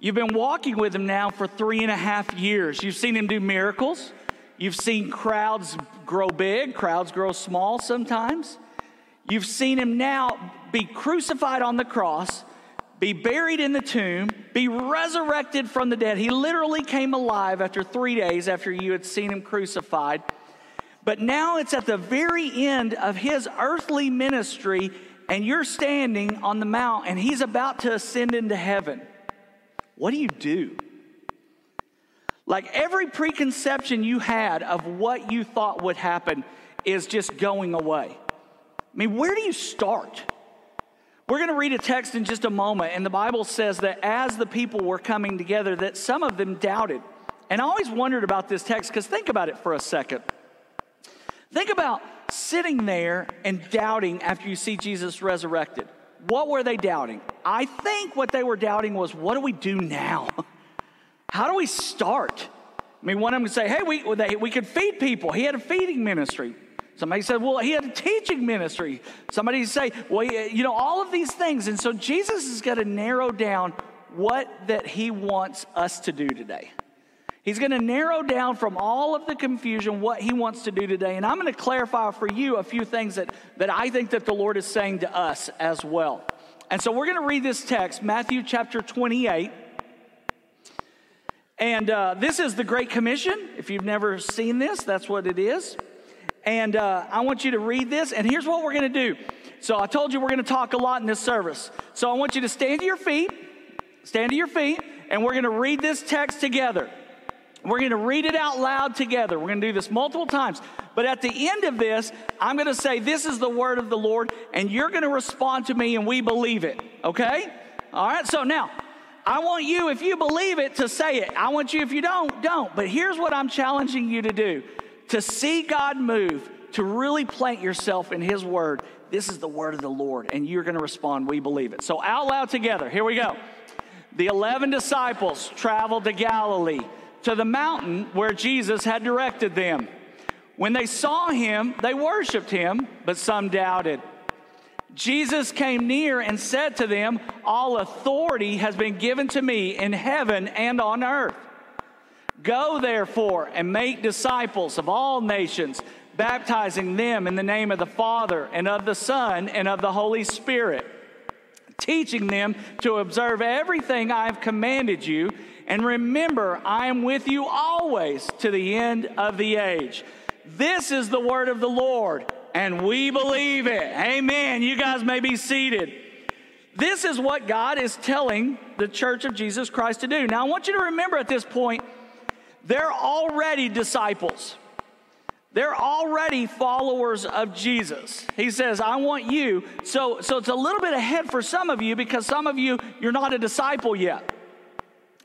You've been walking with him now for three and a half years. You've seen him do miracles. You've seen crowds grow big, crowds grow small sometimes. You've seen him now be crucified on the cross, be buried in the tomb, be resurrected from the dead. He literally came alive after three days after you had seen him crucified. But now it's at the very end of his earthly ministry, and you're standing on the mount, and he's about to ascend into heaven. What do you do? Like every preconception you had of what you thought would happen is just going away. I mean, where do you start? We're going to read a text in just a moment, and the Bible says that as the people were coming together, that some of them doubted. And I always wondered about this text because think about it for a second. Think about sitting there and doubting after you see Jesus resurrected. What were they doubting? I think what they were doubting was, what do we do now? How do we start? I mean, one of them would say, hey, we, we could feed people. He had a feeding ministry. Somebody said, well, he had a teaching ministry. Somebody say, well, you know, all of these things. And so Jesus is going to narrow down what that he wants us to do today. He's going to narrow down from all of the confusion what he wants to do today. And I'm going to clarify for you a few things that, that I think that the Lord is saying to us as well. And so we're going to read this text, Matthew chapter 28. And uh, this is the Great Commission. If you've never seen this, that's what it is. And uh, I want you to read this. And here's what we're going to do. So I told you we're going to talk a lot in this service. So I want you to stand to your feet, stand to your feet, and we're going to read this text together. We're going to read it out loud together. We're going to do this multiple times. But at the end of this, I'm going to say, This is the word of the Lord, and you're going to respond to me, and we believe it. Okay? All right, so now, I want you, if you believe it, to say it. I want you, if you don't, don't. But here's what I'm challenging you to do to see God move, to really plant yourself in His word. This is the word of the Lord, and you're going to respond, we believe it. So, out loud together, here we go. The 11 disciples traveled to Galilee to the mountain where Jesus had directed them. When they saw him, they worshiped him, but some doubted. Jesus came near and said to them, All authority has been given to me in heaven and on earth. Go therefore and make disciples of all nations, baptizing them in the name of the Father and of the Son and of the Holy Spirit, teaching them to observe everything I have commanded you. And remember, I am with you always to the end of the age. This is the word of the Lord, and we believe it. Amen. You guys may be seated. This is what God is telling the church of Jesus Christ to do. Now, I want you to remember at this point, they're already disciples. They're already followers of Jesus. He says, I want you. So, so it's a little bit ahead for some of you because some of you, you're not a disciple yet.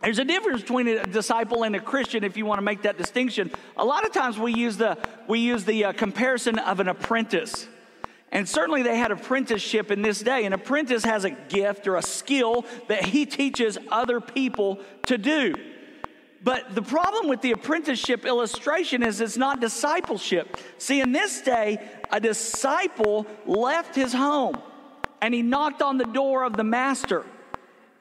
There's a difference between a disciple and a Christian if you want to make that distinction. A lot of times we use the, we use the uh, comparison of an apprentice. And certainly they had apprenticeship in this day. An apprentice has a gift or a skill that he teaches other people to do. But the problem with the apprenticeship illustration is it's not discipleship. See, in this day, a disciple left his home and he knocked on the door of the master.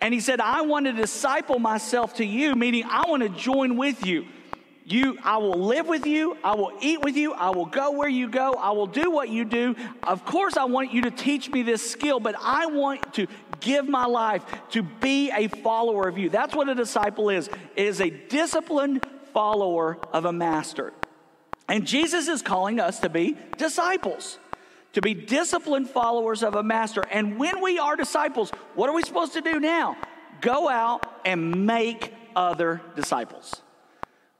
And he said, I want to disciple myself to you, meaning I want to join with you. You, I will live with you. I will eat with you. I will go where you go. I will do what you do. Of course, I want you to teach me this skill, but I want to give my life to be a follower of you. That's what a disciple is. It is a disciplined follower of a master. And Jesus is calling us to be disciples to be disciplined followers of a master. And when we are disciples, what are we supposed to do now? Go out and make other disciples.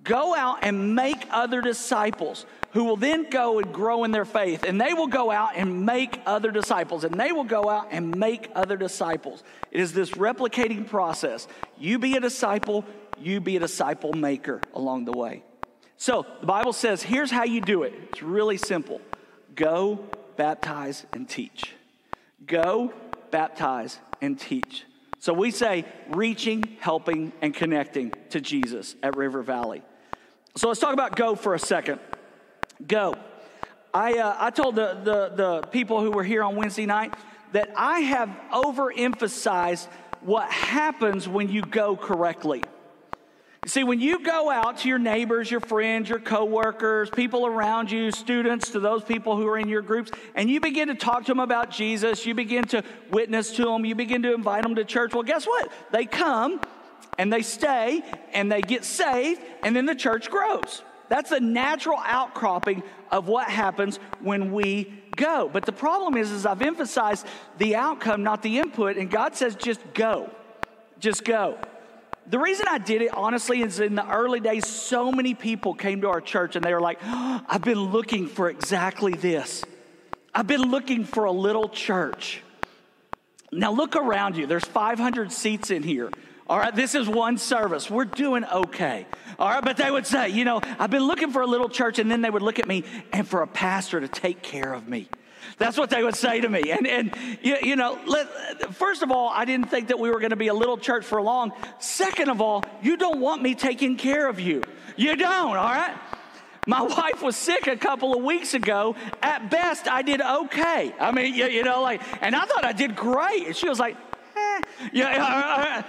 Go out and make other disciples who will then go and grow in their faith. And they will go out and make other disciples. And they will go out and make other disciples. It is this replicating process. You be a disciple, you be a disciple maker along the way. So the Bible says here's how you do it it's really simple go, baptize, and teach. Go, baptize, and teach. So we say reaching, helping, and connecting to Jesus at River Valley. So let's talk about go for a second. Go. I, uh, I told the, the, the people who were here on Wednesday night that I have overemphasized what happens when you go correctly. See, when you go out to your neighbors, your friends, your coworkers, people around you, students, to those people who are in your groups, and you begin to talk to them about Jesus, you begin to witness to them, you begin to invite them to church. Well, guess what? They come and they stay and they get saved, and then the church grows. That's the natural outcropping of what happens when we go. But the problem is, is I've emphasized the outcome, not the input, and God says just go. Just go. The reason I did it, honestly, is in the early days, so many people came to our church and they were like, oh, I've been looking for exactly this. I've been looking for a little church. Now look around you. There's 500 seats in here. All right, this is one service. We're doing okay. All right, but they would say, you know, I've been looking for a little church, and then they would look at me and for a pastor to take care of me. That's what they would say to me. And, and you, you know, let, first of all, I didn't think that we were going to be a little church for long. Second of all, you don't want me taking care of you. You don't, all right? My wife was sick a couple of weeks ago. At best, I did okay. I mean, you, you know, like, and I thought I did great. And she was like, eh. yeah,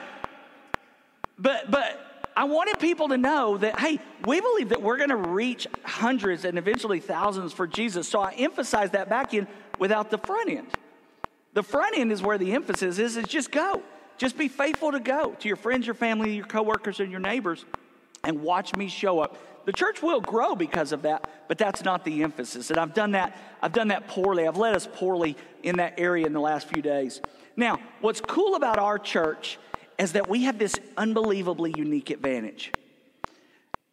but, but, I wanted people to know that, hey, we believe that we're going to reach hundreds and eventually thousands for Jesus. So I emphasize that back end without the front end. The front end is where the emphasis is, is just go. Just be faithful to go to your friends, your family, your coworkers, and your neighbors, and watch me show up. The church will grow because of that, but that's not the emphasis. And I've done that, I've done that poorly. I've led us poorly in that area in the last few days. Now, what's cool about our church is that we have this unbelievably unique advantage.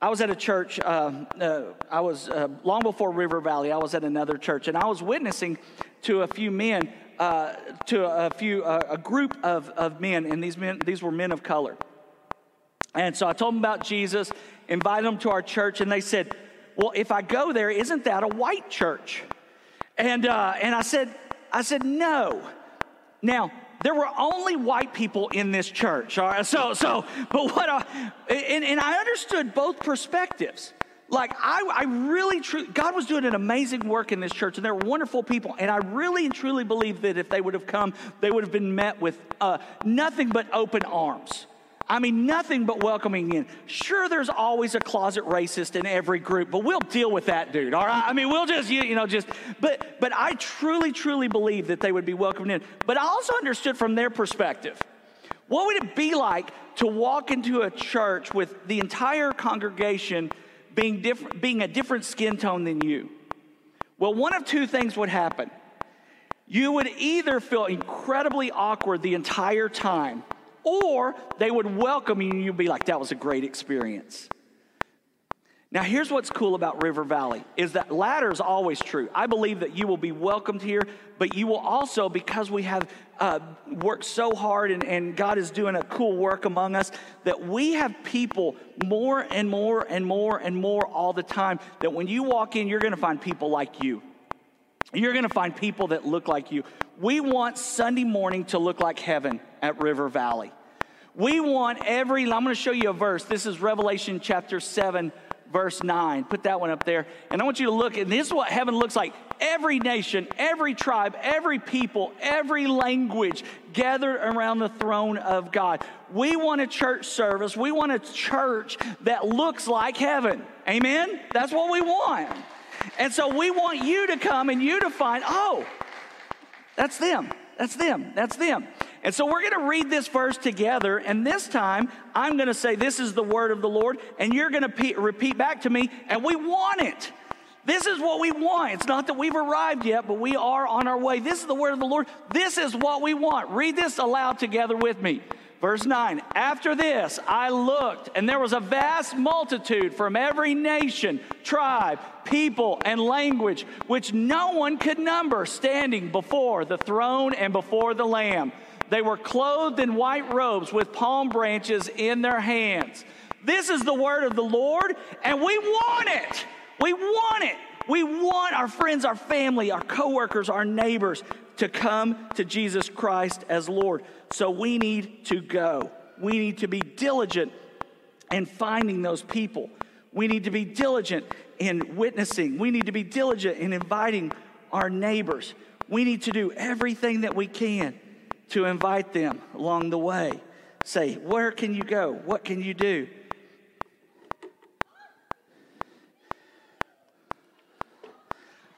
I was at a church, uh, uh, I was uh, long before River Valley, I was at another church, and I was witnessing to a few men, uh, to a few, uh, a group of, of men, and these men, these were men of color. And so I told them about Jesus, invited them to our church, and they said, Well, if I go there, isn't that a white church? And, uh, and I said, I said, No. Now, there were only white people in this church. All right, so so, but what? I, and, and I understood both perspectives. Like I, I really, truly, God was doing an amazing work in this church, and there were wonderful people. And I really and truly believe that if they would have come, they would have been met with uh, nothing but open arms. I mean, nothing but welcoming in. Sure, there's always a closet racist in every group, but we'll deal with that dude, all right? I mean, we'll just, you, you know, just, but, but I truly, truly believe that they would be welcomed in. But I also understood from their perspective. What would it be like to walk into a church with the entire congregation being, different, being a different skin tone than you? Well, one of two things would happen. You would either feel incredibly awkward the entire time or they would welcome you and you'd be like, that was a great experience. Now, here's what's cool about River Valley is that latter is always true. I believe that you will be welcomed here, but you will also, because we have uh, worked so hard and, and God is doing a cool work among us, that we have people more and more and more and more all the time. That when you walk in, you're going to find people like you. You're going to find people that look like you. We want Sunday morning to look like heaven at River Valley. We want every, I'm going to show you a verse. This is Revelation chapter 7, verse 9. Put that one up there. And I want you to look, and this is what heaven looks like. Every nation, every tribe, every people, every language gathered around the throne of God. We want a church service. We want a church that looks like heaven. Amen? That's what we want. And so we want you to come and you to find, oh, that's them. That's them. That's them. And so we're going to read this verse together. And this time, I'm going to say, This is the word of the Lord. And you're going to repeat back to me. And we want it. This is what we want. It's not that we've arrived yet, but we are on our way. This is the word of the Lord. This is what we want. Read this aloud together with me. Verse 9 After this, I looked, and there was a vast multitude from every nation, tribe, people, and language, which no one could number, standing before the throne and before the Lamb. They were clothed in white robes with palm branches in their hands. This is the word of the Lord, and we want it. We want it. We want our friends, our family, our coworkers, our neighbors to come to Jesus Christ as Lord. So we need to go. We need to be diligent in finding those people. We need to be diligent in witnessing. We need to be diligent in inviting our neighbors. We need to do everything that we can to invite them along the way. Say, where can you go? What can you do?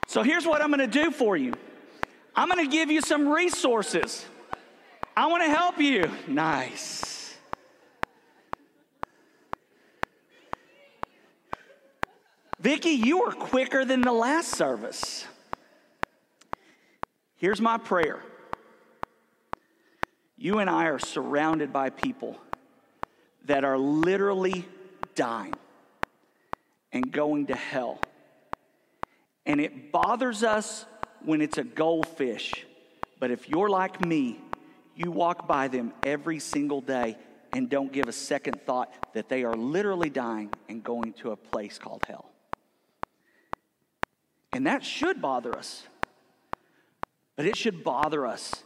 So here's what I'm going to do for you I'm going to give you some resources. I want to help you. Nice. Vicki, you were quicker than the last service. Here's my prayer. You and I are surrounded by people that are literally dying and going to hell. And it bothers us when it's a goldfish. But if you're like me, you walk by them every single day and don't give a second thought that they are literally dying and going to a place called hell. And that should bother us. But it should bother us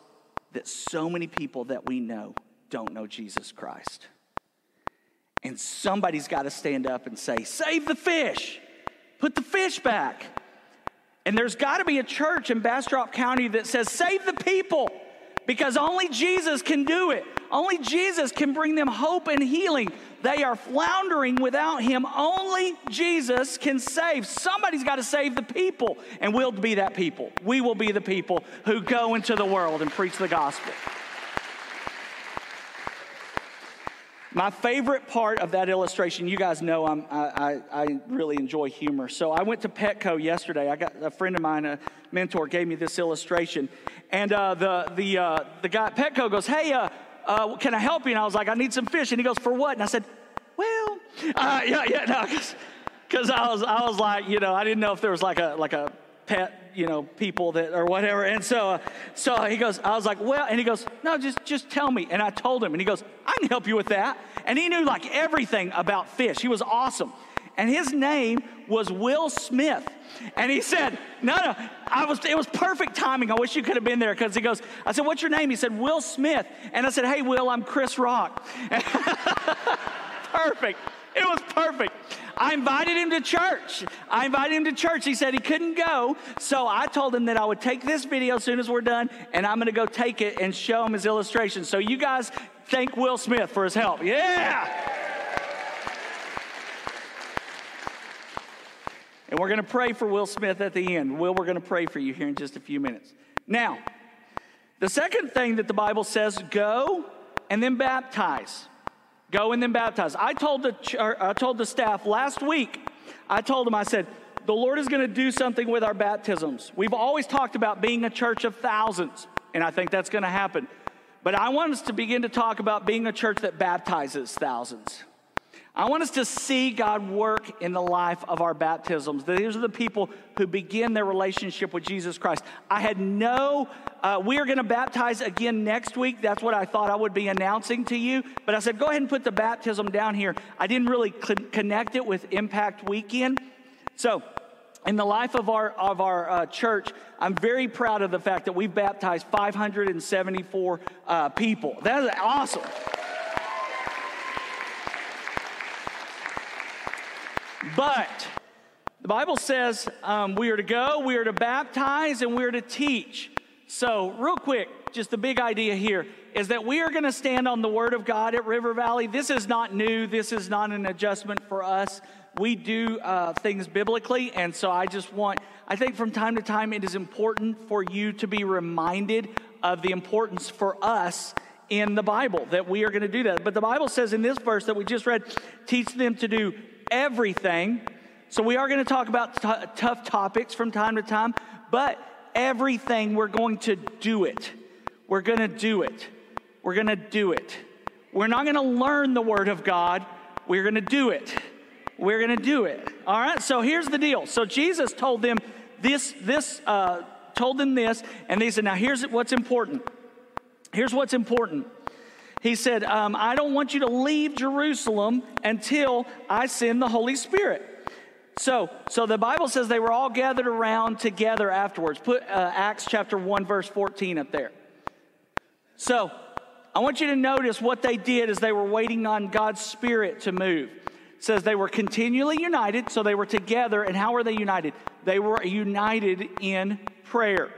that so many people that we know don't know Jesus Christ. And somebody's got to stand up and say, Save the fish, put the fish back. And there's got to be a church in Bastrop County that says, Save the people, because only Jesus can do it. Only Jesus can bring them hope and healing. They are floundering without Him. Only Jesus can save. Somebody's got to save the people, and we'll be that people. We will be the people who go into the world and preach the gospel. My favorite part of that illustration, you guys know I'm, I, I, I, really enjoy humor. So I went to Petco yesterday. I got a friend of mine, a mentor, gave me this illustration. And uh, the, the, uh, the guy at Petco goes, Hey, uh, uh, can I help you? And I was like, I need some fish. And he goes, For what? And I said, Well, uh, yeah, yeah, no, because I was, I was like, you know, I didn't know if there was like a, like a pet you know people that or whatever and so uh, so he goes i was like well and he goes no just just tell me and i told him and he goes i can help you with that and he knew like everything about fish he was awesome and his name was will smith and he said no no i was it was perfect timing i wish you could have been there because he goes i said what's your name he said will smith and i said hey will i'm chris rock perfect it was perfect I invited him to church. I invited him to church. He said he couldn't go. So I told him that I would take this video as soon as we're done, and I'm going to go take it and show him his illustration. So you guys thank Will Smith for his help. Yeah. And we're going to pray for Will Smith at the end. Will, we're going to pray for you here in just a few minutes. Now, the second thing that the Bible says go and then baptize. Go and then baptize. I told the, I told the staff last week, I told them, I said, the Lord is going to do something with our baptisms. We've always talked about being a church of thousands, and I think that's going to happen. But I want us to begin to talk about being a church that baptizes thousands. I want us to see God work in the life of our baptisms. These are the people who begin their relationship with Jesus Christ. I had no, uh, we are going to baptize again next week. That's what I thought I would be announcing to you. But I said, go ahead and put the baptism down here. I didn't really connect it with Impact Weekend. So, in the life of our, of our uh, church, I'm very proud of the fact that we've baptized 574 uh, people. That is awesome. But the Bible says um, we are to go, we are to baptize, and we are to teach. So, real quick, just the big idea here is that we are going to stand on the Word of God at River Valley. This is not new, this is not an adjustment for us. We do uh, things biblically, and so I just want, I think from time to time it is important for you to be reminded of the importance for us in the Bible that we are going to do that. But the Bible says in this verse that we just read, teach them to do everything. So we are going to talk about t- tough topics from time to time, but everything we're going to do it. We're going to do it. We're going to do it. We're not going to learn the Word of God. We're going to do it. We're going to do it. All right. So here's the deal. So Jesus told them this. This uh, told them this, and they said, "Now here's what's important. Here's what's important. He said, um, I don't want you to leave Jerusalem until I send the Holy Spirit. So, so the Bible says they were all gathered around together afterwards. Put uh, Acts chapter 1, verse 14 up there. So, I want you to notice what they did as they were waiting on God's Spirit to move. It says they were continually united, so they were together. And how were they united? They were united in prayer.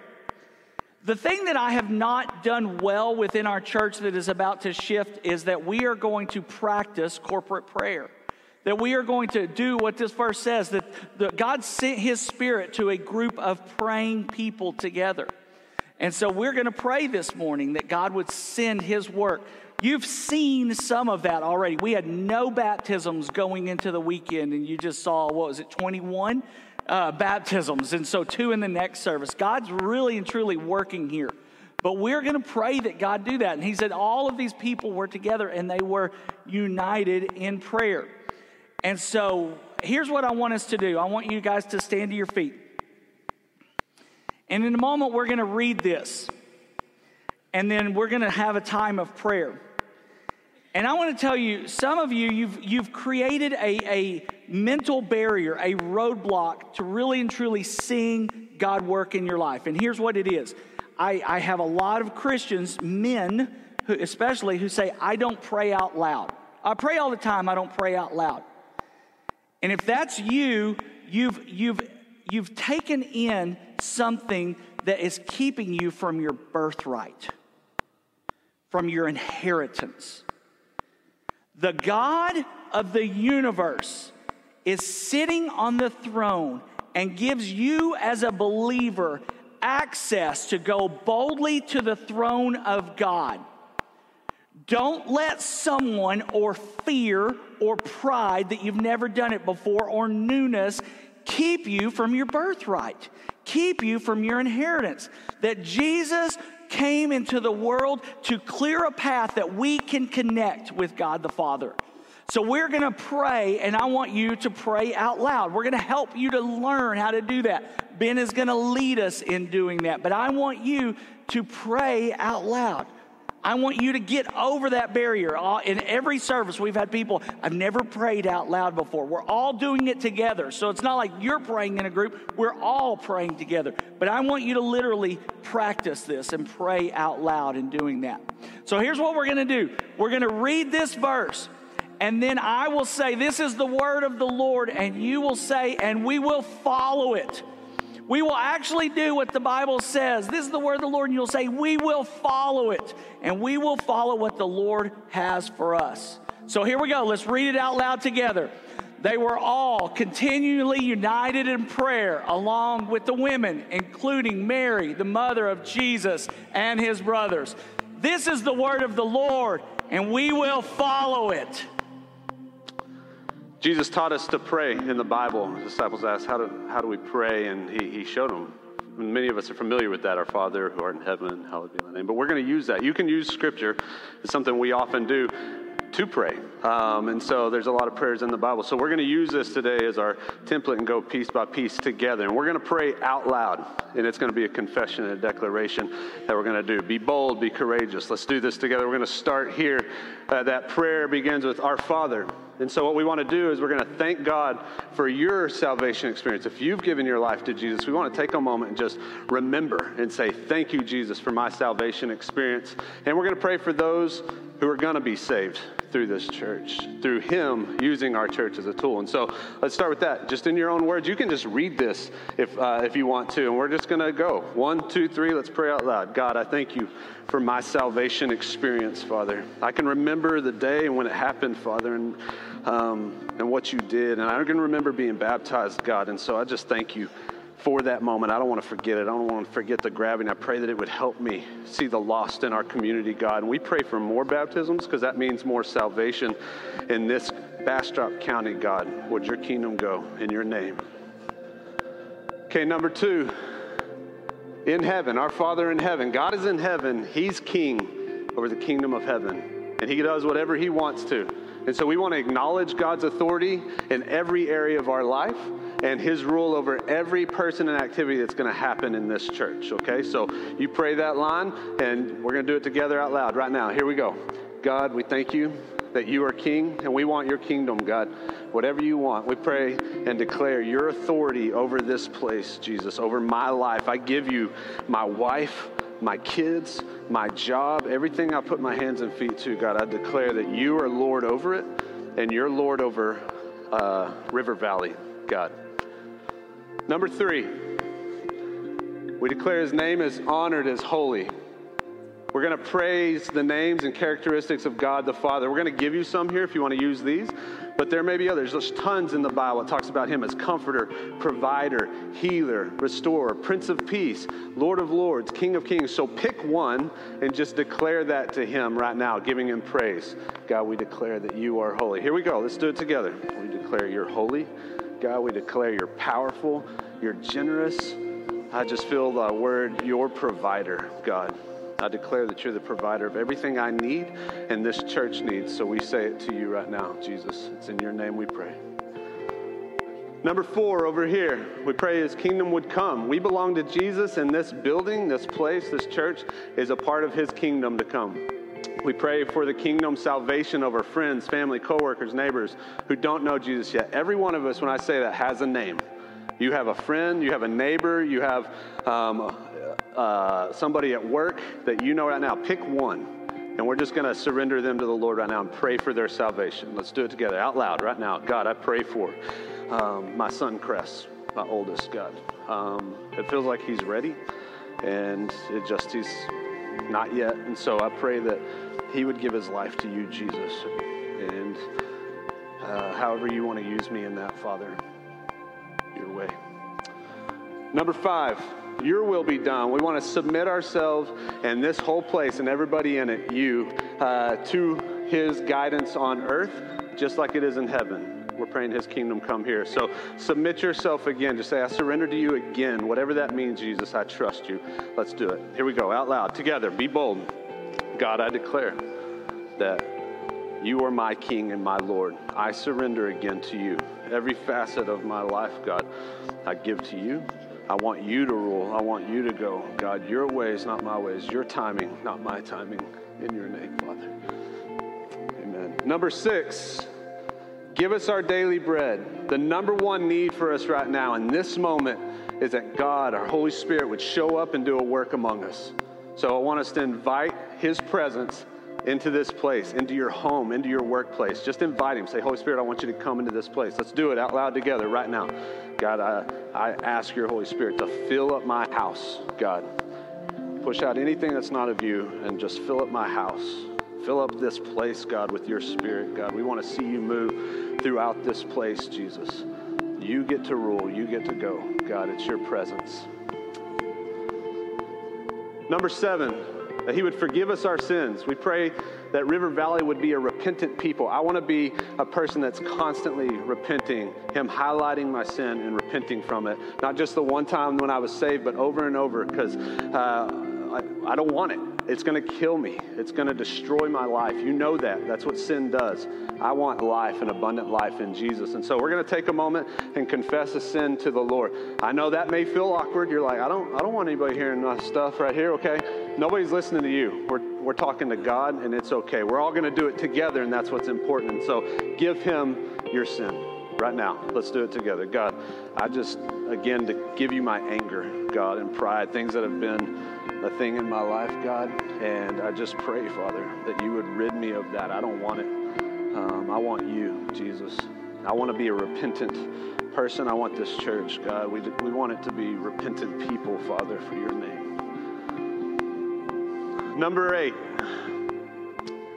The thing that I have not done well within our church that is about to shift is that we are going to practice corporate prayer. That we are going to do what this verse says that, God sent his spirit to a group of praying people together. And so we're going to pray this morning that God would send his work. You've seen some of that already. We had no baptisms going into the weekend, and you just saw, what was it, 21? Uh, baptisms, and so two in the next service. God's really and truly working here. But we're going to pray that God do that. And he said all of these people were together and they were united in prayer. And so here's what I want us to do I want you guys to stand to your feet. And in a moment, we're going to read this. And then we're going to have a time of prayer. And I want to tell you, some of you, you've, you've created a, a mental barrier, a roadblock to really and truly seeing God work in your life. And here's what it is I, I have a lot of Christians, men who, especially, who say, I don't pray out loud. I pray all the time, I don't pray out loud. And if that's you, you've, you've, you've taken in something that is keeping you from your birthright, from your inheritance. The God of the universe is sitting on the throne and gives you, as a believer, access to go boldly to the throne of God. Don't let someone or fear or pride that you've never done it before or newness keep you from your birthright, keep you from your inheritance. That Jesus came into the world to clear a path that we can connect with God the Father. So we're going to pray, and I want you to pray out loud. We're going to help you to learn how to do that. Ben is going to lead us in doing that, but I want you to pray out loud. I want you to get over that barrier. In every service, we've had people, I've never prayed out loud before. We're all doing it together. So it's not like you're praying in a group, we're all praying together. But I want you to literally practice this and pray out loud in doing that. So here's what we're going to do we're going to read this verse. And then I will say, This is the word of the Lord. And you will say, and we will follow it. We will actually do what the Bible says. This is the word of the Lord, and you'll say, We will follow it, and we will follow what the Lord has for us. So here we go. Let's read it out loud together. They were all continually united in prayer, along with the women, including Mary, the mother of Jesus, and his brothers. This is the word of the Lord, and we will follow it. Jesus taught us to pray in the Bible. The disciples asked, How do, how do we pray? And he, he showed them. Many of us are familiar with that, our Father who art in heaven, hallowed be thy name. But we're going to use that. You can use Scripture. It's something we often do to pray. Um, and so there's a lot of prayers in the Bible. So we're going to use this today as our template and go piece by piece together. And we're going to pray out loud. And it's going to be a confession and a declaration that we're going to do. Be bold, be courageous. Let's do this together. We're going to start here. Uh, that prayer begins with Our Father. And so, what we want to do is we're going to thank God for your salvation experience. If you've given your life to Jesus, we want to take a moment and just remember and say, Thank you, Jesus, for my salvation experience. And we're going to pray for those who are going to be saved through this church, through Him using our church as a tool. And so let's start with that. Just in your own words, you can just read this if, uh, if you want to. And we're just going to go. One, two, three, let's pray out loud. God, I thank you for my salvation experience, Father. I can remember the day when it happened, Father, and, um, and what you did. And I can remember being baptized, God. And so I just thank you for that moment. I don't want to forget it. I don't want to forget the grabbing. I pray that it would help me see the lost in our community, God. And we pray for more baptisms because that means more salvation in this Bastrop County, God. Would your kingdom go in your name? Okay, number two, in heaven, our Father in heaven. God is in heaven. He's king over the kingdom of heaven, and he does whatever he wants to. And so we want to acknowledge God's authority in every area of our life and his rule over every person and activity that's going to happen in this church. Okay, so you pray that line, and we're going to do it together out loud right now. Here we go. God, we thank you that you are king and we want your kingdom, God. Whatever you want, we pray and declare your authority over this place, Jesus, over my life. I give you my wife, my kids, my job, everything I put my hands and feet to, God. I declare that you are Lord over it and you're Lord over uh, River Valley, God. Number three, we declare his name is honored as holy. We're going to praise the names and characteristics of God the Father. We're going to give you some here if you want to use these, but there may be others. There's tons in the Bible. It talks about Him as comforter, provider, healer, restorer, Prince of Peace, Lord of Lords, King of Kings. So pick one and just declare that to Him right now, giving Him praise. God, we declare that you are holy. Here we go. Let's do it together. We declare you're holy. God, we declare you're powerful, you're generous. I just feel the word, your provider, God. I declare that you're the provider of everything I need and this church needs. So we say it to you right now, Jesus. It's in your name we pray. Number four, over here, we pray his kingdom would come. We belong to Jesus, and this building, this place, this church is a part of his kingdom to come. We pray for the kingdom salvation of our friends, family, coworkers, neighbors who don't know Jesus yet. Every one of us, when I say that, has a name. You have a friend, you have a neighbor, you have um, uh, somebody at work that you know right now, pick one. And we're just going to surrender them to the Lord right now and pray for their salvation. Let's do it together out loud right now. God, I pray for um, my son, Cress, my oldest, God. Um, it feels like he's ready, and it just, he's not yet. And so I pray that he would give his life to you, Jesus. And uh, however you want to use me in that, Father, your way. Number five your will be done. We want to submit ourselves and this whole place and everybody in it, you, uh, to his guidance on earth, just like it is in heaven. We're praying his kingdom come here. So submit yourself again. Just say, I surrender to you again. Whatever that means, Jesus, I trust you. Let's do it. Here we go, out loud, together. Be bold. God, I declare that you are my King and my Lord. I surrender again to you. Every facet of my life, God, I give to you. I want you to rule. I want you to go. God, your ways, not my ways. Your timing, not my timing. In your name, Father. Amen. Number six, give us our daily bread. The number one need for us right now in this moment is that God, our Holy Spirit, would show up and do a work among us. So I want us to invite His presence into this place, into your home, into your workplace. Just invite Him. Say, Holy Spirit, I want you to come into this place. Let's do it out loud together right now. God, I, I ask your Holy Spirit to fill up my house, God. Push out anything that's not of you and just fill up my house. Fill up this place, God, with your spirit, God. We want to see you move throughout this place, Jesus. You get to rule, you get to go. God, it's your presence. Number seven, that He would forgive us our sins. We pray that River Valley would be a repentant people. I want to be a person that's constantly repenting, Him highlighting my sin and repenting from it. Not just the one time when I was saved, but over and over because uh, I, I don't want it. It's going to kill me. It's going to destroy my life. You know that. That's what sin does. I want life, an abundant life in Jesus. And so we're going to take a moment and confess a sin to the Lord. I know that may feel awkward. You're like, I don't, I don't want anybody hearing my stuff right here. Okay, nobody's listening to you. We're, we're talking to God, and it's okay. We're all going to do it together, and that's what's important. And so give Him your sin right now. Let's do it together. God, I just, again, to give you my anger, God, and pride, things that have been a thing in my life, God. And I just pray, Father, that you would rid me of that. I don't want it. Um, I want you, Jesus. I want to be a repentant person. I want this church, God. We, we want it to be repentant people, Father, for your name. Number eight,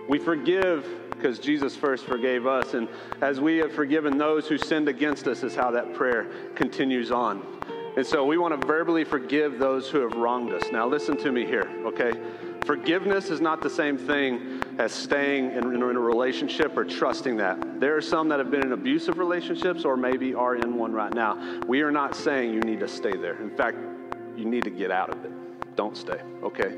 we forgive because Jesus first forgave us. And as we have forgiven those who sinned against us, is how that prayer continues on. And so we want to verbally forgive those who have wronged us. Now, listen to me here, okay? Forgiveness is not the same thing as staying in, in, a relationship or trusting that. There are some that have been in abusive relationships or maybe are in one right now. We are not saying you need to stay there. In fact, you need to get out of it. Don't stay, okay?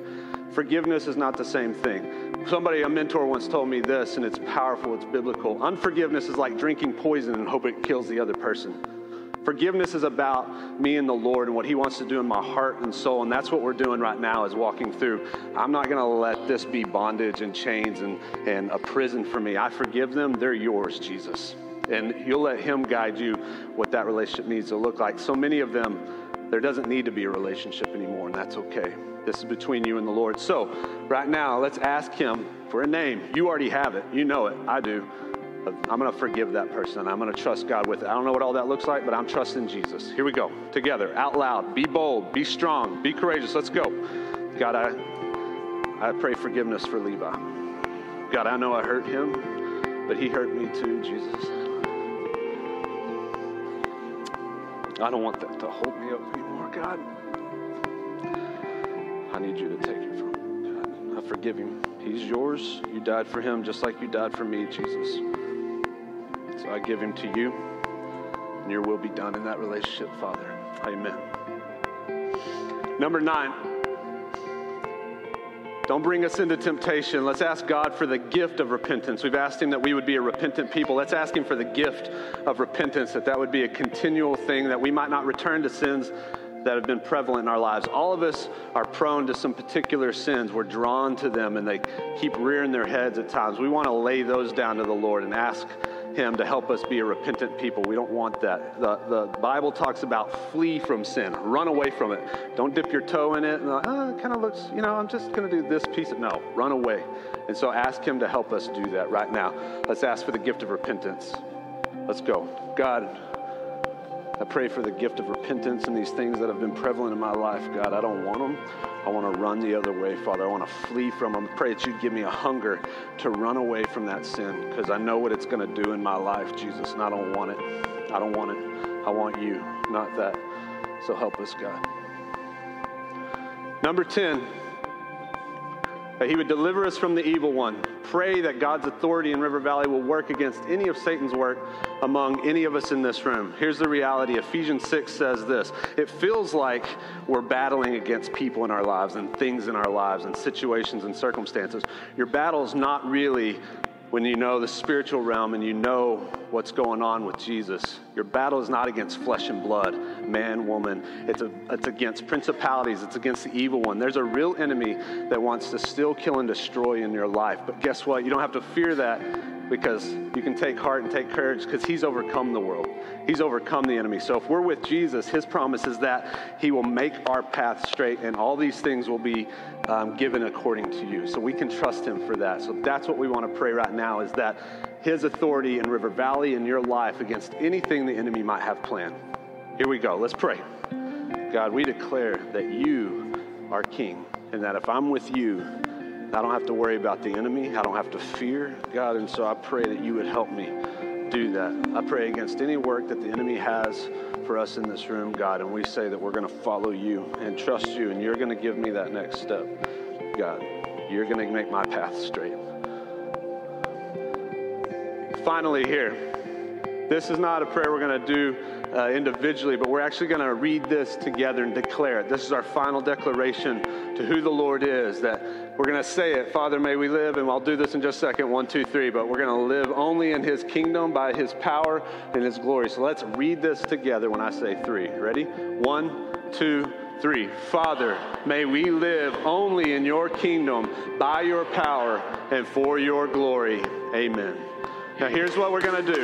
Forgiveness is not the same thing. Somebody, a mentor once told me this, and it's powerful, it's biblical. Unforgiveness is like drinking poison and hope it kills the other person. Forgiveness is about me and the Lord and what He wants to do in my heart and soul. And that's what we're doing right now is walking through. I'm not going to let this be bondage and chains and, and a prison for me. I forgive them. They're yours, Jesus. And you'll let Him guide you what that relationship needs to look like. So many of them, there doesn't need to be a relationship anymore, and that's okay. This is between you and the Lord. So, right now, let's ask Him for a name. You already have it, you know it. I do. I'm going to forgive that person. I'm going to trust God with it. I don't know what all that looks like, but I'm trusting Jesus. Here we go. Together, out loud. Be bold, be strong, be courageous. Let's go. God, I, I pray forgiveness for Levi. God, I know I hurt him, but he hurt me too, Jesus. I don't want that to hold me up anymore, God. I need you to take it from. God, I forgive him. He's yours. You died for him just like you died for me, Jesus. So I give him to you, and your will be done in that relationship, Father. Amen. Number nine. Don't bring us into temptation. Let's ask God for the gift of repentance. We've asked Him that we would be a repentant people. Let's ask Him for the gift of repentance, that that would be a continual thing, that we might not return to sins that have been prevalent in our lives. All of us are prone to some particular sins. We're drawn to them and they keep rearing their heads at times. We want to lay those down to the Lord and ask him to help us be a repentant people. We don't want that. The, the Bible talks about flee from sin, run away from it. Don't dip your toe in it and like, oh, it kind of looks, you know, I'm just going to do this piece of, no, run away. And so ask him to help us do that right now. Let's ask for the gift of repentance. Let's go. God, I pray for the gift of repentance and these things that have been prevalent in my life. God, I don't want them. I want to run the other way, Father. I want to flee from them. Pray that you'd give me a hunger to run away from that sin because I know what it's going to do in my life, Jesus, and I don't want it. I don't want it. I want you, not that. So help us, God. Number 10 that he would deliver us from the evil one. Pray that God's authority in River Valley will work against any of Satan's work among any of us in this room. Here's the reality Ephesians 6 says this It feels like we're battling against people in our lives and things in our lives and situations and circumstances. Your battle is not really when you know the spiritual realm and you know what's going on with Jesus. Your battle is not against flesh and blood, man, woman. It's, a, it's against principalities, it's against the evil one. There's a real enemy that wants to still kill, and destroy in your life. But guess what? You don't have to fear that because you can take heart and take courage because he's overcome the world. He's overcome the enemy. So if we're with Jesus, his promise is that he will make our path straight and all these things will be um, given according to you. So we can trust him for that. So that's what we want to pray right now is that his authority in River Valley in your life against anything the enemy might have planned. Here we go. Let's pray. God, we declare that you are king and that if I'm with you, I don't have to worry about the enemy. I don't have to fear God. And so I pray that you would help me do that. I pray against any work that the enemy has for us in this room, God. And we say that we're going to follow you and trust you. And you're going to give me that next step, God. You're going to make my path straight. Finally, here, this is not a prayer we're going to do uh, individually, but we're actually going to read this together and declare it. This is our final declaration to who the Lord is. That we're going to say it, Father, may we live, and I'll do this in just a second one, two, three, but we're going to live only in His kingdom by His power and His glory. So let's read this together when I say three. Ready? One, two, three. Father, may we live only in your kingdom by your power and for your glory. Amen. Now, here's what we're going to do.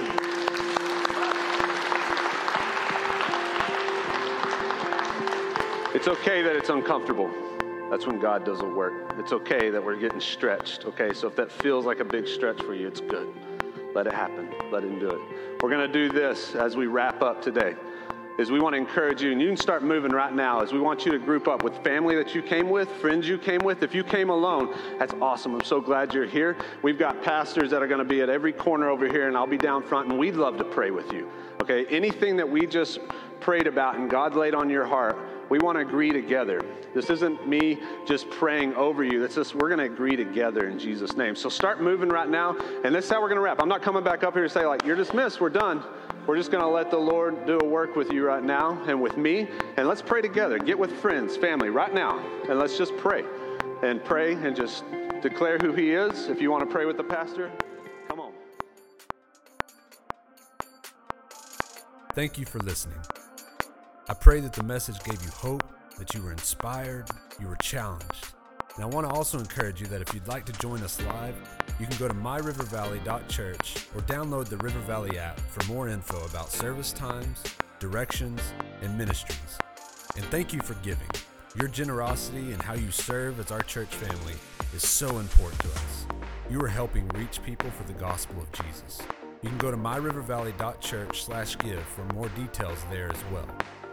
It's okay that it's uncomfortable. That's when God does the work. It's okay that we're getting stretched. Okay, so if that feels like a big stretch for you, it's good. Let it happen. Let Him do it. We're going to do this as we wrap up today. Is we want to encourage you, and you can start moving right now. Is we want you to group up with family that you came with, friends you came with. If you came alone, that's awesome. I'm so glad you're here. We've got pastors that are going to be at every corner over here, and I'll be down front, and we'd love to pray with you. Okay, anything that we just prayed about and God laid on your heart, we want to agree together. This isn't me just praying over you. This is we're going to agree together in Jesus' name. So start moving right now, and this is how we're going to wrap. I'm not coming back up here to say like you're dismissed. We're done. We're just going to let the Lord do a work with you right now and with me, and let's pray together. Get with friends, family, right now, and let's just pray and pray and just declare who He is. If you want to pray with the pastor. Come on. Thank you for listening. I pray that the message gave you hope, that you were inspired, you were challenged. And I want to also encourage you that if you'd like to join us live, you can go to myrivervalley.church or download the River Valley app for more info about service times, directions, and ministries. And thank you for giving. Your generosity and how you serve as our church family is so important to us. You are helping reach people for the gospel of Jesus. You can go to myrivervalley.church/give for more details there as well.